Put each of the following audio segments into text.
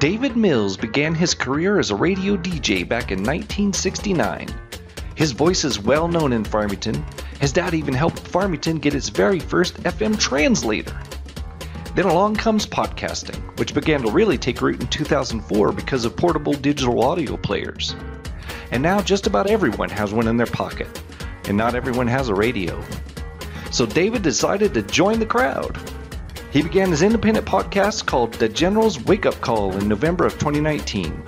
David Mills began his career as a radio DJ back in 1969. His voice is well known in Farmington. His dad even helped Farmington get its very first FM translator. Then along comes podcasting, which began to really take root in 2004 because of portable digital audio players. And now just about everyone has one in their pocket, and not everyone has a radio. So David decided to join the crowd. He began his independent podcast called The General's Wake Up Call in November of 2019.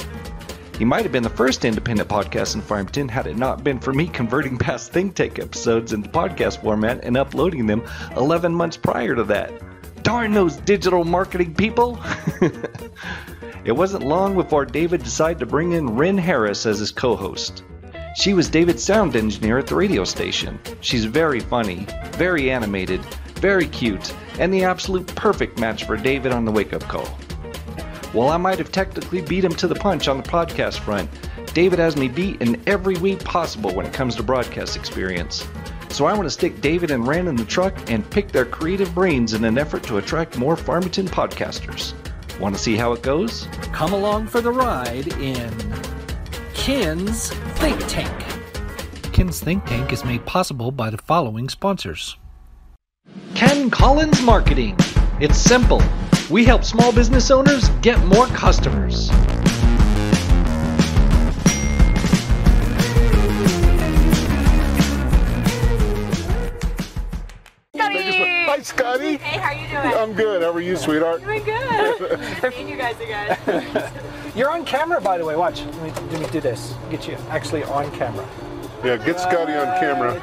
He might have been the first independent podcast in Farmington had it not been for me converting past Think Tank episodes into podcast format and uploading them 11 months prior to that. Darn those digital marketing people! it wasn't long before David decided to bring in Ren Harris as his co host. She was David's sound engineer at the radio station. She's very funny, very animated, very cute, and the absolute perfect match for David on the wake up call. While I might have technically beat him to the punch on the podcast front, David has me beat in every way possible when it comes to broadcast experience. So I want to stick David and Ren in the truck and pick their creative brains in an effort to attract more Farmington podcasters. Want to see how it goes? Come along for the ride in Ken's Think Tank. Ken's Think Tank is made possible by the following sponsors. Ken Collins Marketing. It's simple. We help small business owners get more customers. I'm good. How are you, sweetheart? Doing good. Seeing you guys again. You're on camera, by the way. Watch. Let me, let me do this. Get you actually on camera. Yeah, get Scotty on camera.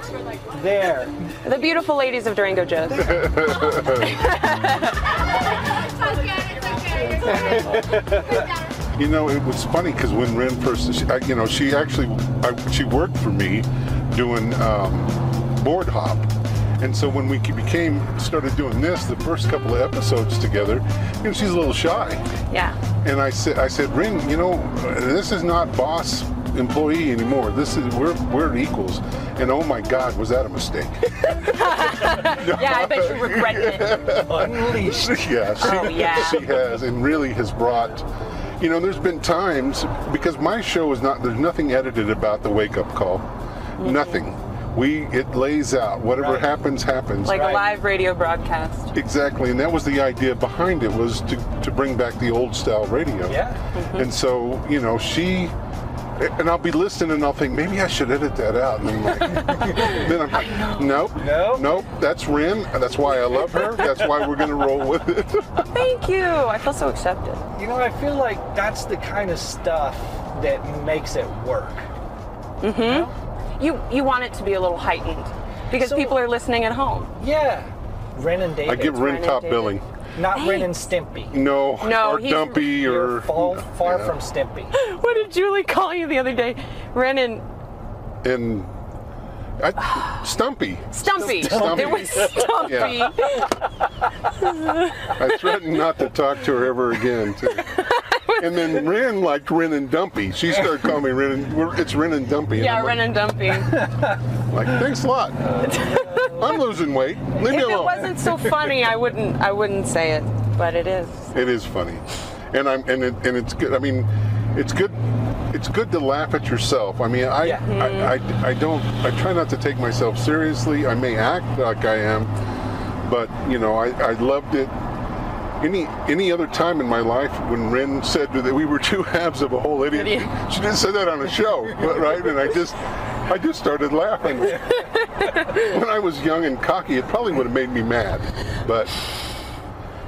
There. The beautiful ladies of Durango Joe's. You know, it was funny because when Ren first, she, I, you know, she actually, I, she worked for me doing um, board op. And so when we became, started doing this, the first couple of episodes together, you know, she's a little shy. Yeah. And I said, I said, Ren, you know, this is not boss employee anymore. This is we're we're equals. And oh my God, was that a mistake? Yeah, I bet you regret it. Unleashed. yeah, she, Oh, yeah. she has, and really has brought. You know, there's been times because my show is not. There's nothing edited about the wake up call. Mm-hmm. Nothing. We it lays out whatever Right. happens happens. Like Right. a live radio broadcast. Exactly, and that was the idea behind it was to, to bring back the old style radio. Yeah. And so, you know, she and I'll be listening and I'll think maybe I should edit that out. And I'm like, then I'm like, nope, Nope. nope, that's Ren. That's why I love her. That's why we're gonna roll with it. Thank you. I feel so accepted. You know, I feel like that's the kind of stuff that makes it work. Mm-hmm. You you you want it to be a little heightened because So- people are listening at home. Yeah. Ren and David. I give Ren Ren top and billing. Not Ren Hey. and Stimpy. No, No, or he's- dumpy or far, far Yeah. from Stimpy. What did Julie call you the other day? Ren and and I, Stumpy. Stumpy. Stumpy. It was Stumpy. I threatened not to talk to her ever again. too. And then Ren liked Ren and Dumpy. She started calling me Ren and it's Ren and Dumpy. And Yeah, I'm Ren and Dumpy. like, like, thanks a lot. I'm losing weight. Leave me alone. If it wasn't so funny, I wouldn't I wouldn't say it, but it is. It is funny, and I'm and it, and it's good. I mean, it's good. It's good to laugh at yourself. I mean, I, Yeah. I, mm-hmm. I, I don't. I try not to take myself seriously. I may act like I am, but you know, I, I loved it. Any any other time in my life when Ren said that we were two halves of a whole idiot, Idiot. she didn't say that on a show, right? And I just. I just started laughing. when I was young and cocky, it probably would have made me mad, but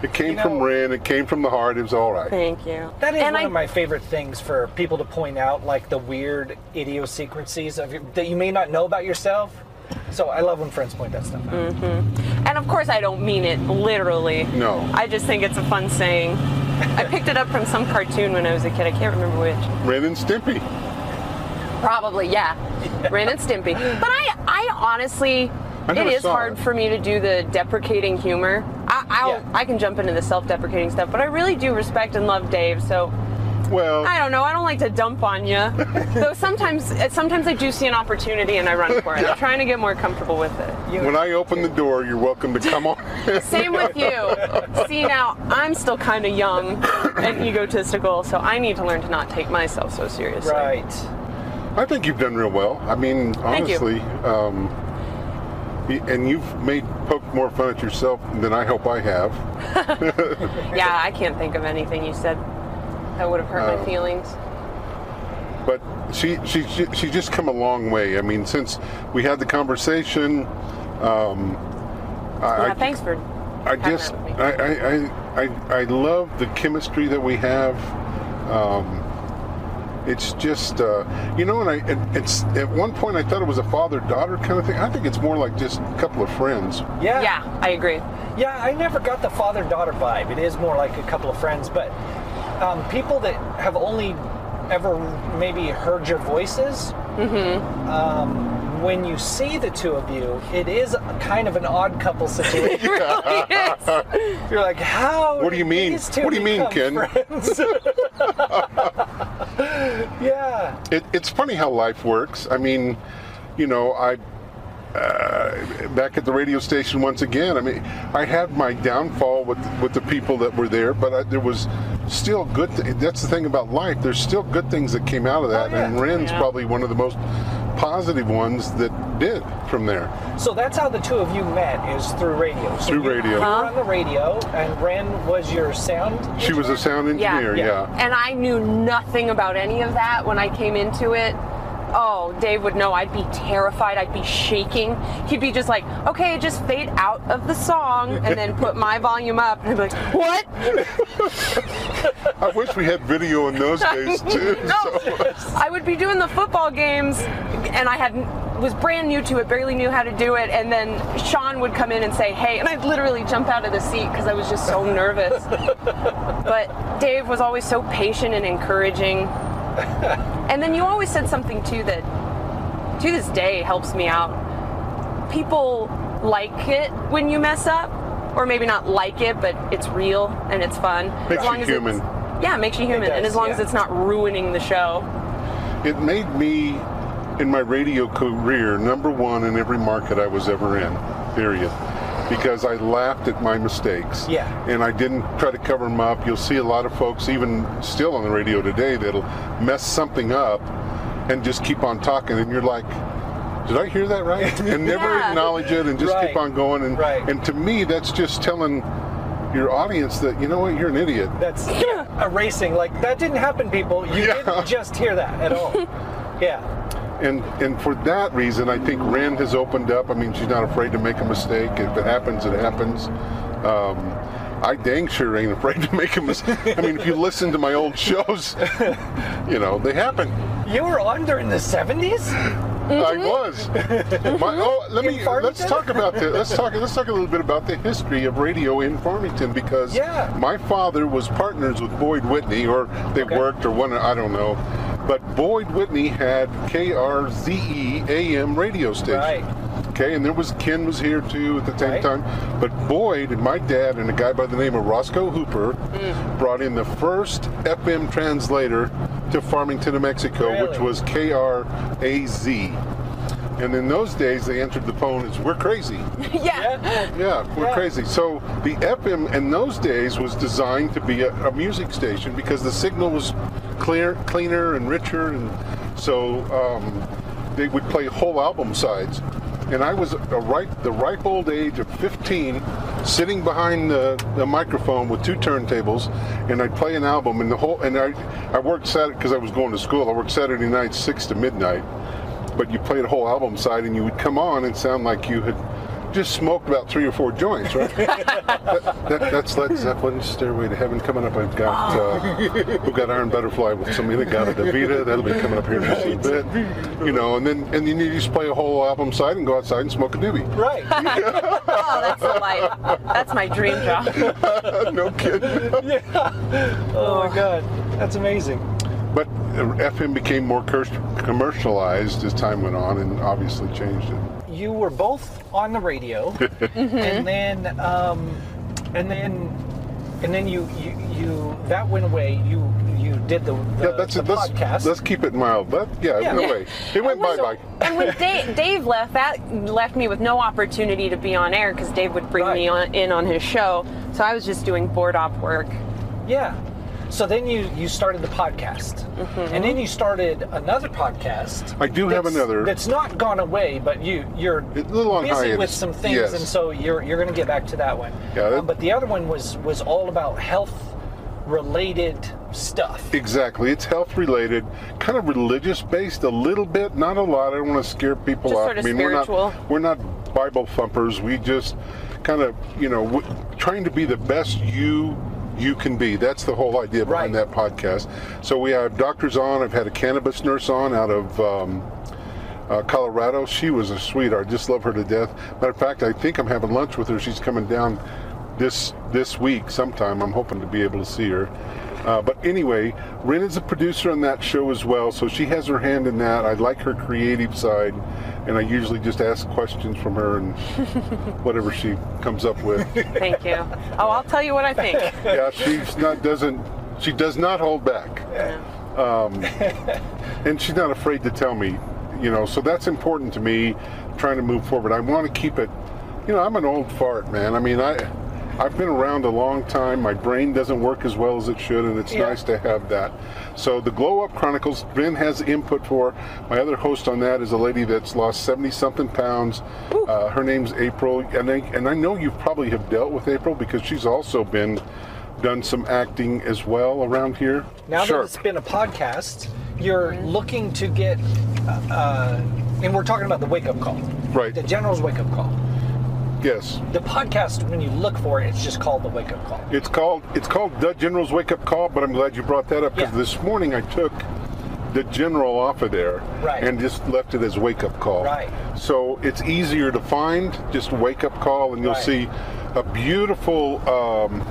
it came You know- from Ren. It came from the heart. It was all right. Thank you. That is and one I, of my favorite things for people to point out, like the weird idiosyncrasies of your, that you may not know about yourself. So I love when friends point that stuff out. Mm-hmm. and of course I don't mean it literally. No. I just think it's a fun saying. I picked it up from some cartoon when I was a kid. I can't remember which. Ren and Stimpy. Probably, yeah. Ren and Stimpy. But I, I honestly, I it never is saw hard it. for me to do the deprecating humor. I, I'll, Yeah. I can jump into the self-deprecating stuff, but I really do respect and love Dave. So Well, I don't know. I don't like to dump on you. Though sometimes, sometimes I do see an opportunity and I run for it. I'm trying to get more comfortable with it. when I open the door, you're welcome to come on. Same with you. See now, I'm still kind of young and egotistical, so I need to learn to not take myself so seriously. Right. I think you've done real well. I mean, Thank you. honestly, um, and you've made poked more fun at yourself than I hope I have. Yeah, I can't think of anything you said that would have hurt my feelings. But she she she she's just come a long way. I mean, since we had the conversation, um, I, Yeah, I- thanks for. I just that with me. I, I, I, I, I love the chemistry that we have. Um, it's just uh, you know, and I and it's at one point I thought it was a father daughter kind of thing. I think it's more like just a couple of friends. Yeah. Yeah, I agree. Yeah, I never got the father daughter vibe. It is more like a couple of friends, but um, people that have only ever maybe heard your voices, um, when you see the two of you, it is kind of an odd couple situation. really is. You're like, how? What do you mean? What do you mean, Ken? yeah. It, it's funny how life works. I mean, you know, I uh, back at the radio station once again. I mean, I had my downfall with with the people that were there, but I, there was still good. Th- that's the thing about life. There's still good things that came out of that, Oh, yeah. and Ren's Yeah. probably one of the most positive ones that did from there. So that's how the two of you met is through radio. So Through you, radio. You were on uh-huh. the radio, and Ren was your sound. She was a sound Yeah. engineer. Yeah. Yeah. And I knew nothing about any of that when I came into it. Oh, Dave would know. I'd be terrified. I'd be shaking. He'd be just like, okay, just fade out of the song and then put my volume up. And I'd be like, what? I wish we had video in those days too. No. so- I would be doing the football games and I had was brand new to it, barely knew how to do it, and then Sean would come in and say, "Hey," and I'd literally jump out of the seat because I was just so nervous. but Dave was always so patient and encouraging. And then you always said something too that to this day helps me out. People like it when you mess up, or maybe not like it, but it's real and it's fun. Makes you as human. it's- Yeah, it makes you human, and as long as it's not ruining the show. It made me, in my radio career, number one in every market I was ever in, period. Because I laughed at my mistakes. Yeah. And I didn't try to cover them up. You'll see a lot of folks, even still on the radio today, that'll mess something up and just keep on talking. And you're like, did I hear that right? And never Yeah. acknowledge it and just Right. keep on going. And, Right. and to me, that's just telling your audience that, you know what, you're an idiot. That's erasing. Like that didn't happen, people. You Yeah. didn't just hear that at all. yeah. And and for that reason, I think Ren has opened up. I mean, she's not afraid to make a mistake. If it happens, it happens. Um, I dang sure ain't afraid to make a mistake. I mean, if you listen to my old shows, you know they happen. You were on during the 70s? I was. My, oh, let In me Farmington? let's talk about this. let's talk let's talk a little bit about the history of radio in Farmington because Yeah. my father was partners with Boyd Whitney, or they Okay. worked, or one I don't know. But Boyd Whitney had KRZE AM radio station. Right. Okay, and there was Ken was here too at the same Right. time. But Boyd and my dad and a guy by the name of Roscoe Hooper Mm. brought in the first FM translator to Farmington, New Mexico, which was KRAZ. And in those days, they entered the phone as "We're crazy." yeah. Yeah, we're Yeah. crazy. So the FM in those days was designed to be a, a music station because the signal was clear, cleaner, and richer, and so um, they would play whole album sides. And I was a right, the ripe old age of 15, sitting behind the, the microphone with two turntables, and I'd play an album, and the whole, and I, I worked Saturday because I was going to school. I worked Saturday nights six to midnight, but you played a whole album side, and you would come on and sound like you had just smoked about three or four joints, right? that, that, that's Led Zeppelin's Stairway to Heaven coming up. I've got uh, we've got Iron Butterfly with some In-A-Gadda-Da-Vida. That'll be coming up here in just a bit, you know. And then and then you just play a whole album side and go outside and smoke a doobie. Right. Oh, that's a life. That's my dream job. no kidding. Yeah. Oh my God. That's amazing. But FM became more cur- commercialized as time went on, and obviously changed it. You were both on the radio, and then, um, and then, and then you, you, you, that went away. You, you did the, the, yeah, that's the it. Let's, podcast. let's keep it mild. But yeah, Yeah. no way. It went bye bye. And when Dave, Dave left, that left me with no opportunity to be on air because Dave would bring me on, in on his show. So I was just doing board op work. Yeah. So then you you started the podcast, Mm-hmm. and then you started another podcast. I do have another. That's not gone away, but you you're It's a little on busy with some things, Yes. and so you're you're going to get back to that one. Yeah, that- Um, but the other one was was all about health related stuff. Exactly. It's health related, kind of religious based a little bit, not a lot. I don't want to scare people Just off. sort of I mean, spiritual. we're not we're not Bible thumpers. We just kind of, you know, w- trying to be the best you you can be. That's the whole idea behind Right. that podcast. So we have doctors on. I've had a cannabis nurse on out of um, uh, Colorado. She was a sweetheart. I just love her to death. Matter of fact, I think I'm having lunch with her. She's coming down this this week sometime. I'm hoping to be able to see her. Uh, but anyway, Ren is a producer on that show as well, so she has her hand in that. I like her creative side, and I usually just ask questions from her and whatever she comes up with. Thank you. Oh, I'll tell you what I think. yeah, she's not doesn't she does not hold back. Um, and she's not afraid to tell me, you know. So that's important to me, trying to move forward. I want to keep it. You know, I'm an old fart, man. I mean, I I've been around a long time. My brain doesn't work as well as it should, and it's Yeah. nice to have that. So the Glow Up Chronicles, Ben has input for. My other host on that is a lady that's lost 70 something pounds. Uh, her name's April, and I, and I know you probably have dealt with April because she's also been done some acting as well around here. Now sure. that it's been a podcast, you're looking to get, uh, and we're talking about the wake up call, Right. The general's wake up call. Yes. The podcast, when you look for it, it's just called the wake up call. It's called it's called the General's Wake Up Call, but I'm glad you brought that up because Yeah. this morning I took the general off of there Right. and just left it as wake up call. Right. So it's easier to find, just wake up call, and you'll Right. see a beautiful um,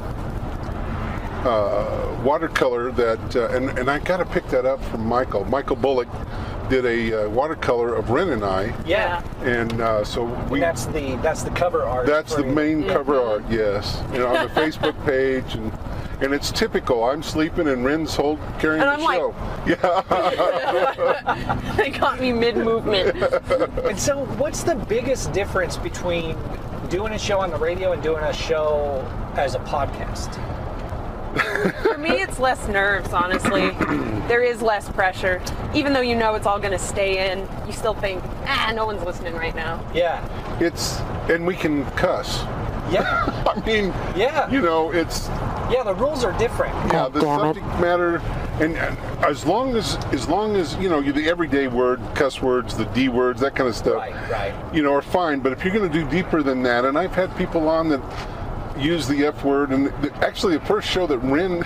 uh, watercolor that, uh, and, and I got to pick that up from Michael. Michael Bullock did a uh, watercolor of Ren and I, Yeah. and uh, so we. And that's the that's the cover art. That's the you. main cover art, yes. And on the Facebook page, and and it's typical. I'm sleeping and Ren's hold carrying And the I'm like- show. yeah, they got me mid movement. And so, what's the biggest difference between doing a show on the radio and doing a show as a podcast? For me, it's less nerves, honestly. There is less pressure. Even though you know it's all going to stay in, you still think, ah, no one's listening right now. Yeah. it's and we can cuss. Yeah. I mean, Yeah. you know, it's Yeah. The rules are different. yeah, the subject matter, and, and as long as as long as you know you the everyday word, cuss words, the D words, that kind of stuff. Right, right. You know, are fine. But if you're going to do deeper than that, and I've had people on that use the F word, and the, actually the first show that Ren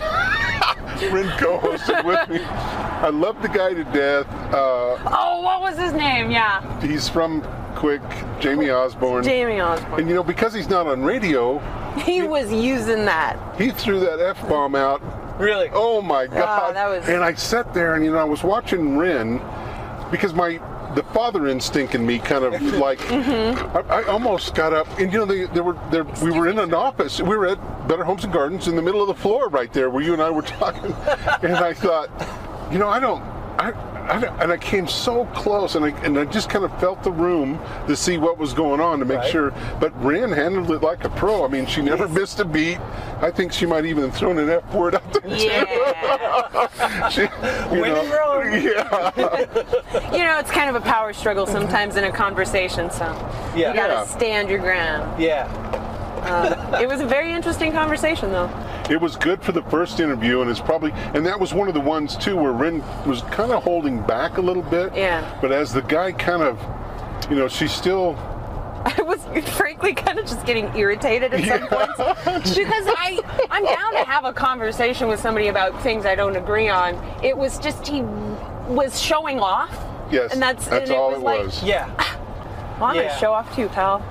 Ren co-hosted with me, I love the guy to death. Uh, Oh, what was his name? Yeah, he's from Quick, Jamie Osborne. Jamie Osborne. And you know, because he's not on radio, He was using that. he threw that F bomb out Really? Oh my god! that was- And I sat there, and you know, I was watching Ren because my the father instinct in me kind of like Mm-hmm. I, I almost got up, and you know, they, they were there. We were in an office. We were at Better Homes and Gardens in the middle of the floor, right there, where you and I were talking. and I thought, you know, I don't. I, I and I came so close, and I and I just kind of felt the room to see what was going on to make Right. sure. But Ren handled it like a pro. I mean, she never missed a beat. I think she might even have thrown an F word out there. too. Yeah. She, you When in know, Rome. Yeah, you know, it's kind of a power struggle sometimes in a conversation, so Yeah. you gotta Yeah. stand your ground. Yeah. Um, it was a very interesting conversation, though. It was good for the first interview, and it's probably, and that was one of the ones too where Ren was kind of holding back a little bit. Yeah. But as the guy kind of, you know, she's still. I was frankly kind of just getting irritated at some points because I I'm down to have a conversation with somebody about things I don't agree on. It was just he was showing off. Yes, and that's that's and all it it was like. Yeah. Well, I'm Yeah. gonna show off too, pal.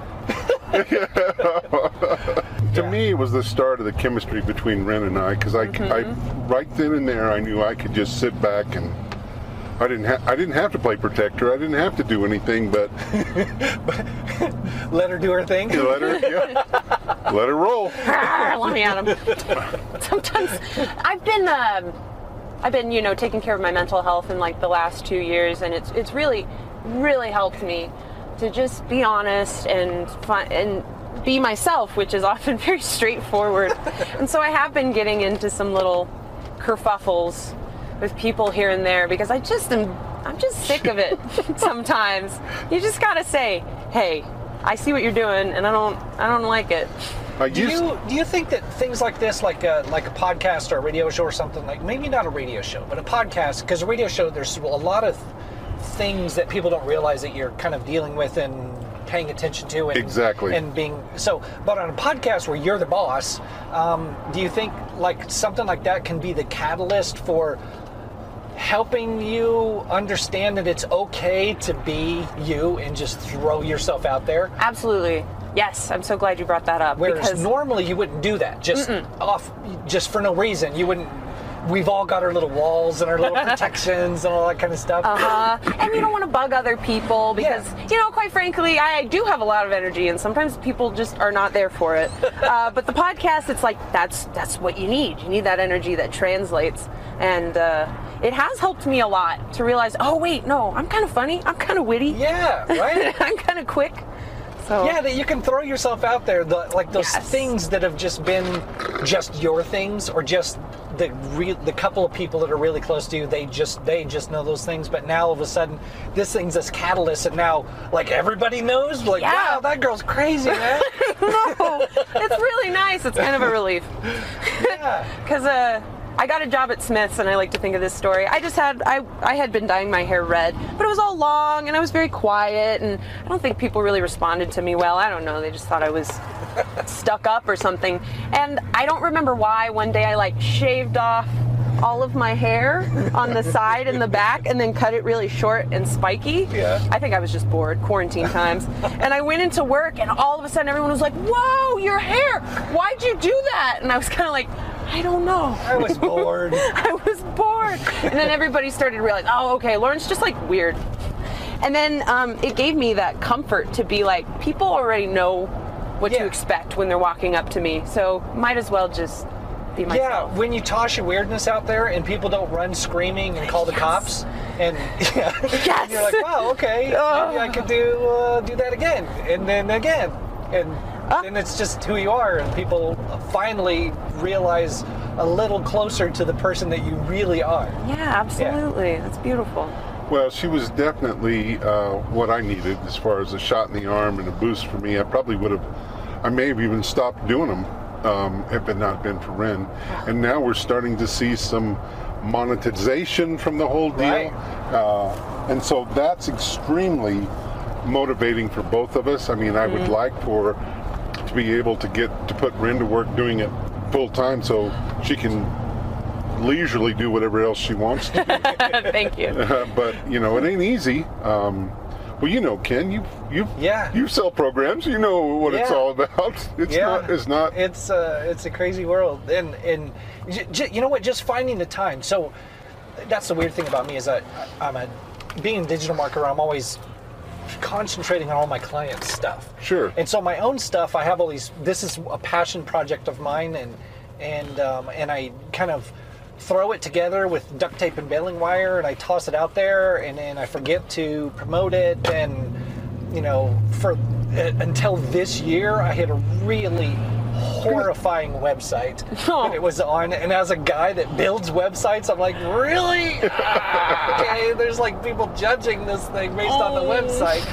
To Yeah. me, it was the start of the chemistry between Ren and I, because I, I, right then and there, I knew I could just sit back and I didn't, ha- I didn't have to play protector. I didn't have to do anything, but Let her do her thing. let her, yeah, let her roll. Arr, let me at him. Sometimes I've been um, I've been, you know, taking care of my mental health in like the last two years, and it's it's really, really helped me to just be honest and fi- and be myself, which is often very straightforward. and so I have been getting into some little kerfuffles with people here and there because I just am I'm just sick of it sometimes. You just gotta say, hey, I see what you're doing and I don't I don't like it. I Do you do you think that things like this, like a like a podcast or a radio show or something, like maybe not a radio show, but a podcast, because a radio show there's a lot of things that people don't realize that you're kind of dealing with and paying attention to, and, Exactly. and being so. But on a podcast where you're the boss, um, do you think like something like that can be the catalyst for? helping you understand that it's okay to be you and just throw yourself out there Absolutely. Yes, I'm so glad you brought that up Whereas because normally you wouldn't do that, just off, just for no reason. You wouldn't. We've all got our little walls and our little protections and all that kind of stuff. Uh, huh. and you don't want to bug other people because, you know, quite frankly, I do have a lot of energy, and sometimes people just are not there for it. uh, but the podcast, it's like that's that's what you need. You need that energy that translates, and uh, it has helped me a lot to realize, oh wait, no, I'm kind of funny, I'm kind of witty, Yeah, right. I'm kind of quick. So yeah, that you can throw yourself out there, the, like those Yes. things that have just been just your things, or just the re- the couple of people that are really close to you. They just they just know those things, but now all of a sudden, this thing's this catalyst, and now like everybody knows. Like, Yeah. wow, that girl's crazy, man. no, it's really nice. It's kind of a relief. yeah. Because uh, I got a job at Smith's, and I like to think of this story. I just had I I had been dyeing my hair red, but it was all long, and I was very quiet, and I don't think people really responded to me well. I don't know. They just thought I was stuck up or something. And I don't remember why. One day I like shaved off all of my hair on the side and the back and then cut it really short and spiky. Yeah. I think I was just bored, quarantine times. and I went into work and all of a sudden everyone was like, Whoa, your hair! Why'd you do that? And I was kind of like, I don't know. I was bored. I was bored. And then everybody started realize, oh, okay, Lauren's just like weird. And then um, it gave me that comfort to be like, people already know what Yeah. to expect when they're walking up to me. So might as well just be myself. Yeah, when you toss your weirdness out there and people don't run screaming and call the cops, and yeah, Yes. you're like, wow, okay, maybe I could do uh, do that again, and then again, and Then it's just who you are, and people finally realize a little closer to the person that you really are. Yeah, absolutely. That's beautiful. well, she was definitely uh, what I needed as far as a shot in the arm and a boost for me. I probably would have, I may have even stopped doing them um, if it not been for Ren. And now we're starting to see some monetization from the whole deal. Right. Uh, and so that's extremely motivating for both of us. I mean, I would like for to be able to get to put Ren to work doing it full time so she can leisurely do whatever else she wants to do. Thank you. but you know, it ain't easy. Um, well, you know, Ken, you you Yeah. you sell programs. You know what it's all about. It's not. It's not. It's uh, it's a crazy world, and and j- j- you know what? Just finding the time. So that's the weird thing about me is that I'm a being a digital marketer. I'm always concentrating on all my clients' stuff. Sure. And so my own stuff, I have all these. This is a passion project of mine, and and um, and I kind of throw it together with duct tape and baling wire, and I toss it out there, and then I forget to promote it, and you know, for uh, until this year, I had a really horrifying website Oh. that it was on and as a guy that builds websites i'm like really Ah, okay there's like people judging this thing based on the Oh. website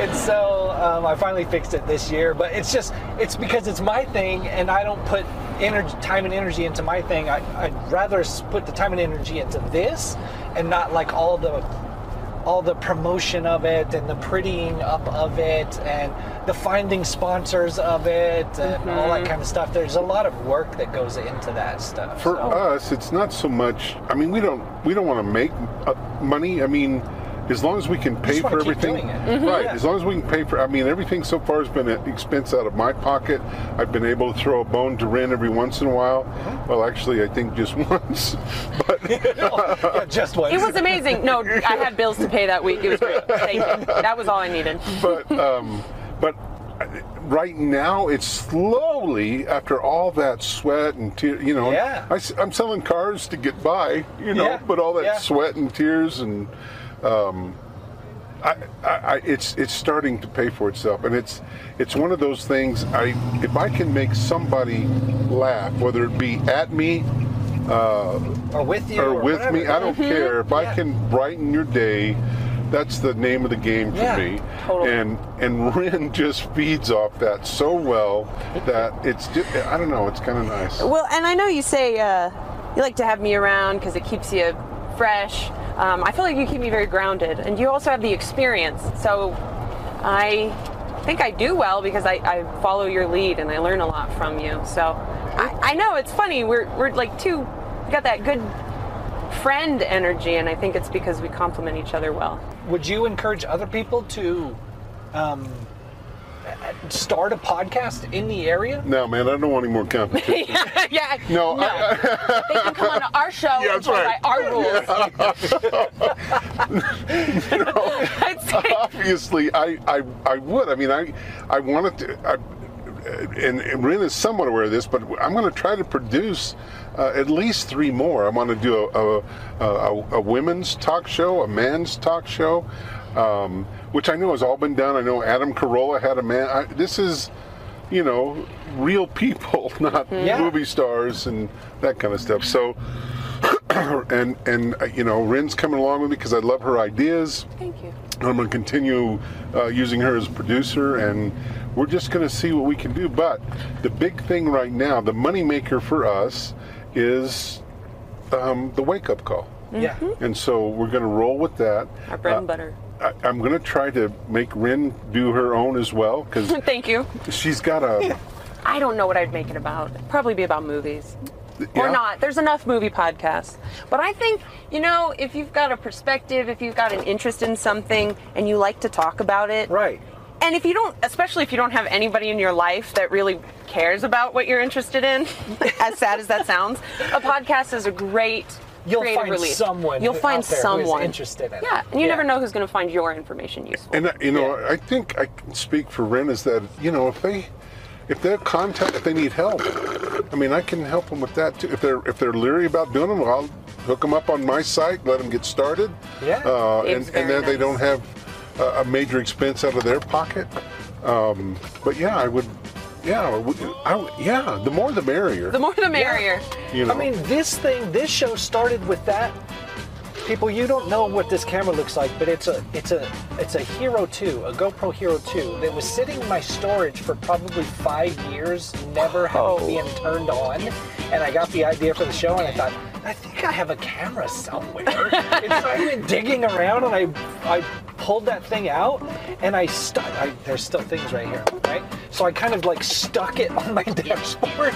and so um, I finally fixed it this year. But it's just it's because it's my thing, and I don't put energy, time and energy into my thing. I, I'd rather put the time and energy into this, and not like all the all the promotion of it and the prettying up of it and the finding sponsors of it and all that kind of stuff. There's a lot of work that goes into that stuff. For so- us, it's not so much. I mean, we don't we don't want to make uh, money. I mean, as long as we can pay for everything, doing it. right? Yeah. As long as we can pay for. I mean, everything so far has been an expense out of my pocket. I've been able to throw a bone to Ren every once in a while. Uh-huh. Well, actually, I think just once. But Yeah, just once. It was amazing. No, I had bills to pay that week. It was great. Thank you. That was all I needed. but um, but right now, it's slowly after all that sweat and tears. You know, Yeah. I, am selling cars to get by. You know, Yeah, but all that yeah. sweat and tears and um, I, I, I, it's it's starting to pay for itself, and it's it's one of those things. I if I can make somebody laugh, whether it be at me or with you, or with whatever. me, I don't care. If I can brighten your day, that's the name of the game for Yeah, me. totally. And and Ren just feeds off that so well that it's just, I don't know, it's kind of nice. Well, and I know you say uh, you like to have me around because it keeps you fresh. Um, I feel like you keep me very grounded, and you also have the experience. So I think I do well because I, I follow your lead and I learn a lot from you. So I, I know it's funny. We're, we're like two, we got that good friend energy, and I think it's because we complement each other well. Would you encourage other people to um, start a podcast in the area? No, man, I don't want any more competition. yeah. No, I- they can come on our show Yeah, and that's right. by our rules. I'd say Obviously, I, I I would. I mean, I I wanted to. I, and, and Ren is somewhat aware of this, but I'm going to try to produce uh, at least three more. I want to do a, a, a, a women's talk show, a man's talk show, um, which I know has all been done. I know Adam Carolla had a man. I, this is, you know, real people, not Yeah. movie stars and that kind of stuff. So, and and uh, you know, Ren's coming along with me because I love her ideas. Thank you. I'm going to continue uh, using her as a producer, and we're just going to see what we can do. But the big thing right now, the moneymaker for us, is um, the wake up call. Yeah. And so we're going to roll with that. Our bread Uh, and butter. I, I'm going to try to make Ren do her own as well because Thank you. she's got a. I don't know what I'd make it about. It'd probably be about movies. Or not. There's enough movie podcasts. But I think, you know, if you've got a perspective, if you've got an interest in something and you like to talk about it. Right. And if you don't, especially if you don't have anybody in your life that really cares about what you're interested in, as sad as that sounds, a podcast is a great You'll find relief. someone You'll who- find out there who is someone interested in it. Yeah, and you Yeah. never know who's going to find your information useful. And uh, you know, I think I can speak for Ren is that you know if they if they're contact if they need help, I mean I can help them with that too. If they're if they're leery about doing them, well, I'll hook them up on my site, let them get started. Yeah. Uh, and and then very they don't have a, a major expense out of their pocket. Um, but yeah, I would. Yeah, I would- I yeah. The more the merrier. the more the merrier. you know. I mean, this thing, this show started with that. People, you don't know what this camera looks like, but it's a, it's a, it's a Hero 2, a GoPro Hero 2 that was sitting in my storage for probably five years, never having Oh. been turned on. And I got the idea for the show, and I thought, I think I have a camera somewhere. and so I went digging around, and I, I pulled that thing out, and I stuck. I, there's still things right here, right? So I kind of like stuck it on my dashboard.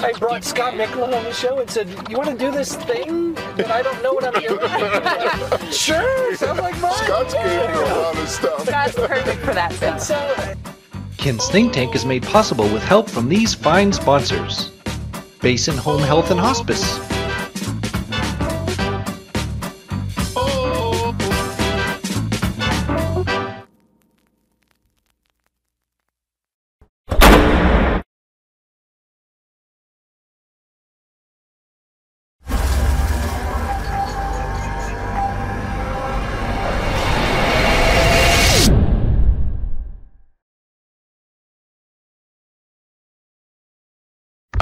I brought Scott Micklin on the show and said, "You want to do this thing that I don't know what I'm doing?" Sure, sounds like fun. Scott's gave me a lot of stuff. That's perfect for that stuff. So, Ken's Think Tank is made possible with help from these fine sponsors Basin Home Health and Hospice,